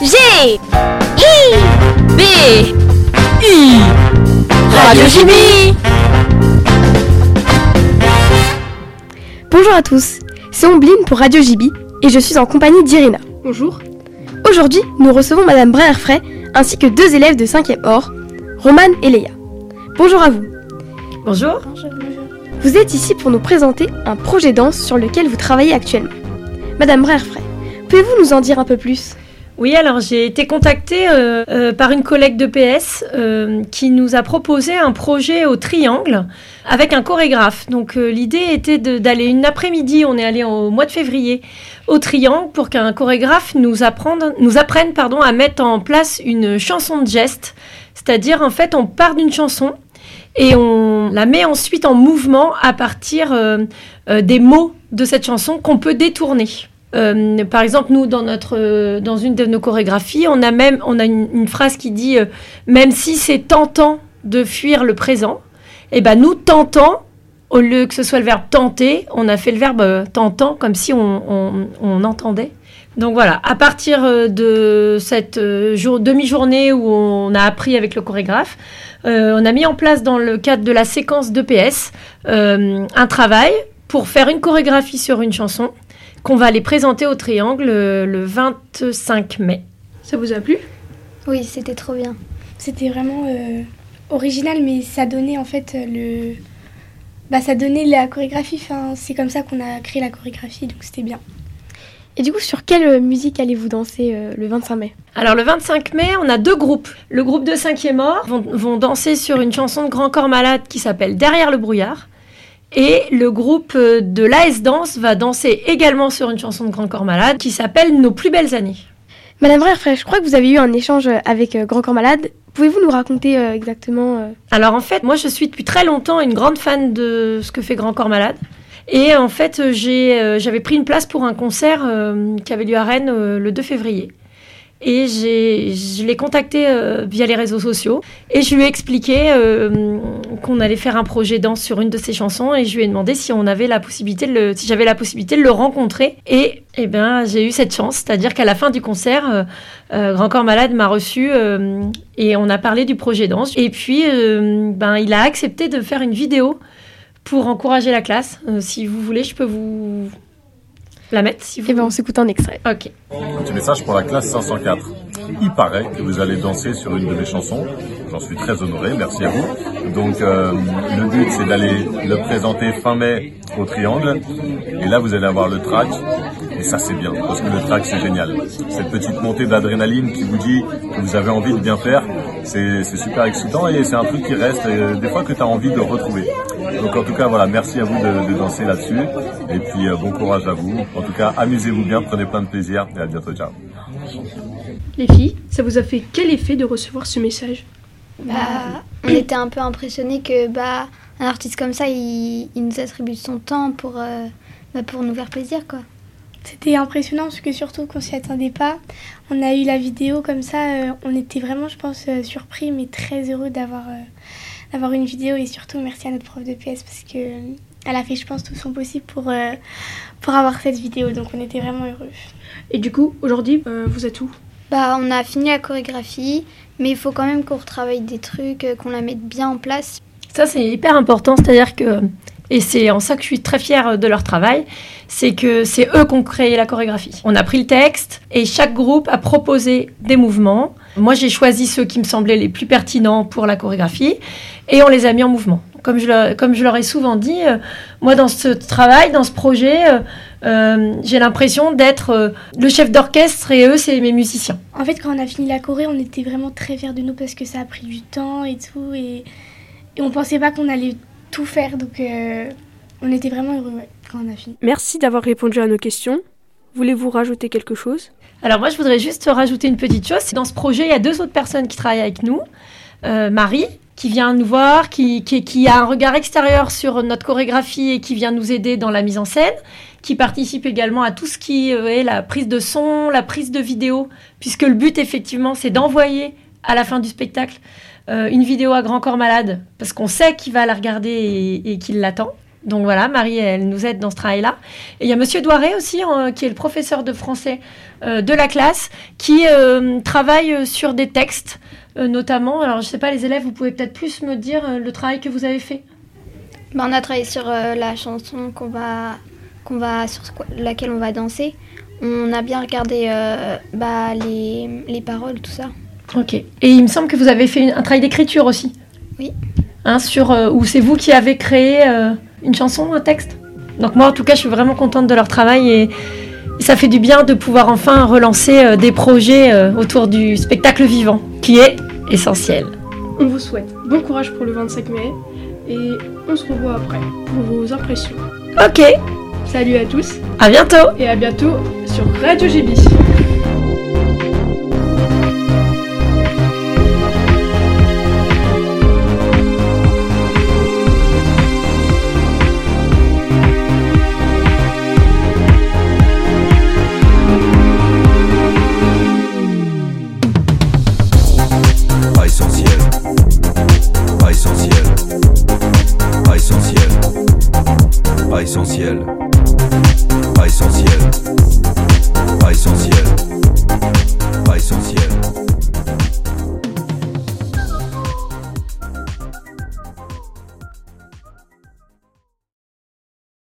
G I B I Radio Jimmy Bonjour à tous, c'est Ombline pour Radio JB et je suis en compagnie d'Irina. Bonjour. Aujourd'hui, nous recevons Madame Breherfray ainsi que deux élèves de 5e or, Romane et Léa. Bonjour à vous. Bonjour. Vous êtes ici pour nous présenter un projet danse sur lequel vous travaillez actuellement. Madame Breherfray, pouvez-vous nous en dire un peu plus? Oui, alors j'ai été contactée euh, euh, par une collègue de PS euh, qui nous a proposé un projet au triangle avec un chorégraphe. Donc l'idée était d'aller une après-midi, on est allé au mois de février au triangle pour qu'un chorégraphe nous, apprenne, nous apprenne pardon, à mettre en place une chanson de geste. C'est-à-dire en fait on part d'une chanson et on la met ensuite en mouvement à partir des mots de cette chanson qu'on peut détourner. Euh, par exemple, nous, dans, notre, euh, dans une de nos chorégraphies, on a même on a une, phrase qui dit euh, Même si c'est tentant de fuir le présent, et ben nous, tentant, au lieu que ce soit le verbe tenter, on a fait le verbe tentant comme si on, on- entendait. Donc voilà, à partir de cette jour- demi-journée où on a appris avec le chorégraphe, on a mis en place dans le cadre de la séquence d'EPS euh, un travail pour faire une chorégraphie sur une chanson qu'on va aller présenter au Triangle euh, le 25 mai. Ça vous a plu? Oui, c'était trop bien. C'était vraiment euh, original, mais ça donnait en fait le. Bah, ça donnait la chorégraphie. Enfin, c'est comme ça qu'on a créé la chorégraphie, donc c'était bien. Et du coup, sur quelle euh, musique allez-vous danser euh, le 25 mai? Alors le 25 mai, on a deux groupes. Le groupe de 5e or vont, vont danser sur une chanson de Grand Corps Malade qui s'appelle Derrière le brouillard. Et le groupe de l'AS Danse va danser également sur une chanson de Grand Corps Malade qui s'appelle Nos plus belles années. Madame Breherfray, je crois que vous avez eu un échange avec euh, Grand Corps Malade. Pouvez-vous nous raconter euh, exactement euh, Alors en fait, moi je suis depuis très longtemps une grande fan de ce que fait Grand Corps Malade. Et en fait, euh, j'avais pris une place pour un concert qui avait lieu à Rennes le 2 février. Et je l'ai contacté euh, via les réseaux sociaux. Et je lui ai expliqué euh, qu'on allait faire un projet danse sur une de ses chansons. Et je lui ai demandé si on avait la possibilité si j'avais la possibilité de le rencontrer. Et eh ben j'ai eu cette chance, c'est-à-dire qu'à la fin du concert, euh, Grand Corps Malade m'a reçu et on a parlé du projet danse. Et puis ben il a accepté de faire une vidéo pour encourager la classe. Si vous voulez, je peux vous la mettre si vous. Eh ben, on s'écoute un extrait. Ok. Petit message pour la classe 504. Il paraît que vous allez danser sur une de mes chansons. J'en suis très honoré, merci à vous. Donc euh, le but c'est d'aller le présenter fin mai au Triangle. Et là vous allez avoir le track. Et ça c'est bien, parce que le track c'est génial. Cette petite montée d'adrénaline qui vous dit que vous avez envie de bien faire, c'est c'est super excitant et c'est un truc qui reste euh, des fois que tu as envie de retrouver. Donc en tout cas voilà, merci à vous de, de danser là-dessus. Et puis euh, bon courage à vous. En tout cas amusez-vous bien, prenez plein de plaisir et à bientôt, ciao. Les filles, ça vous a fait quel effet de recevoir ce message? Bah, on était un peu impressionnés que bah, un artiste comme ça, il, il nous attribue son temps pour, euh, bah, pour nous faire plaisir, quoi. C'était impressionnant parce que surtout qu'on s'y attendait pas. On a eu la vidéo comme ça. euh, on était vraiment, je pense, euh, surpris, mais très heureux d'avoir euh, d'avoir une vidéo et surtout merci à notre prof de PS parce que elle a fait, je pense, tout son possible pour euh, pour avoir cette vidéo. Donc on était vraiment heureux. Et du coup, aujourd'hui, euh, vous êtes où? Bah, on a fini la chorégraphie, mais il faut quand même qu'on retravaille des trucs, euh, qu'on la mette bien en place. Ça, c'est hyper important, c'est-à-dire que, et c'est en ça que je suis très fière de leur travail, c'est que c'est eux qui ont créé la chorégraphie. On a pris le texte et chaque groupe a proposé des mouvements. Moi, j'ai choisi ceux qui me semblaient les plus pertinents pour la chorégraphie et on les a mis en mouvement. Comme je, comme je leur ai souvent dit, euh, moi, dans ce travail, dans ce projet, euh, euh, j'ai l'impression d'être le chef d'orchestre et eux, c'est mes musiciens. En fait, quand on a fini la choré, on était vraiment très fiers de nous parce que ça a pris du temps et tout. Et, et on pensait pas qu'on allait tout faire. Donc, euh, on était vraiment heureux ouais, quand on a fini. Merci d'avoir répondu à nos questions. Voulez-vous rajouter quelque chose? Alors moi, je voudrais juste rajouter une petite chose. Dans ce projet, il y a deux autres personnes qui travaillent avec nous. Euh, Marie, qui vient nous voir, qui, qui, qui a un regard extérieur sur notre chorégraphie et qui vient nous aider dans la mise en scène, qui participe également à tout ce qui euh, est la prise de son, la prise de vidéo, puisque le but, effectivement, c'est d'envoyer à la fin du spectacle euh, une vidéo à Grand Corps Malade, parce qu'on sait qu'il va la regarder et, qu'il l'attend. Donc voilà, Marie, elle nous aide dans ce travail-là. Et il y a Monsieur Douaré aussi, qui est le professeur de français euh, de la classe, qui euh, travaille sur des textes, notamment. Alors, je ne sais pas, les élèves, vous pouvez peut-être plus me dire le travail que vous avez fait? Bah, on a travaillé sur la chanson qu'on va, qu'on va, sur laquelle on va danser. On a bien regardé bah, les, les, paroles, tout ça. Ok. Et il me semble que vous avez fait un travail d'écriture aussi. Oui. Hein, sur où c'est vous qui avez créé une chanson, un texte? Donc moi, en tout cas, je suis vraiment contente de leur travail et ça fait du bien de pouvoir enfin relancer euh, des projets euh, autour du spectacle vivant, qui est essentiel. On vous souhaite bon courage pour le 25 mai et on se revoit après pour vos impressions. Ok. Salut à tous. À bientôt. Et à bientôt sur Radio GB. Pas essentiel. Pas essentiel. Pas essentiel. Pas essentiel.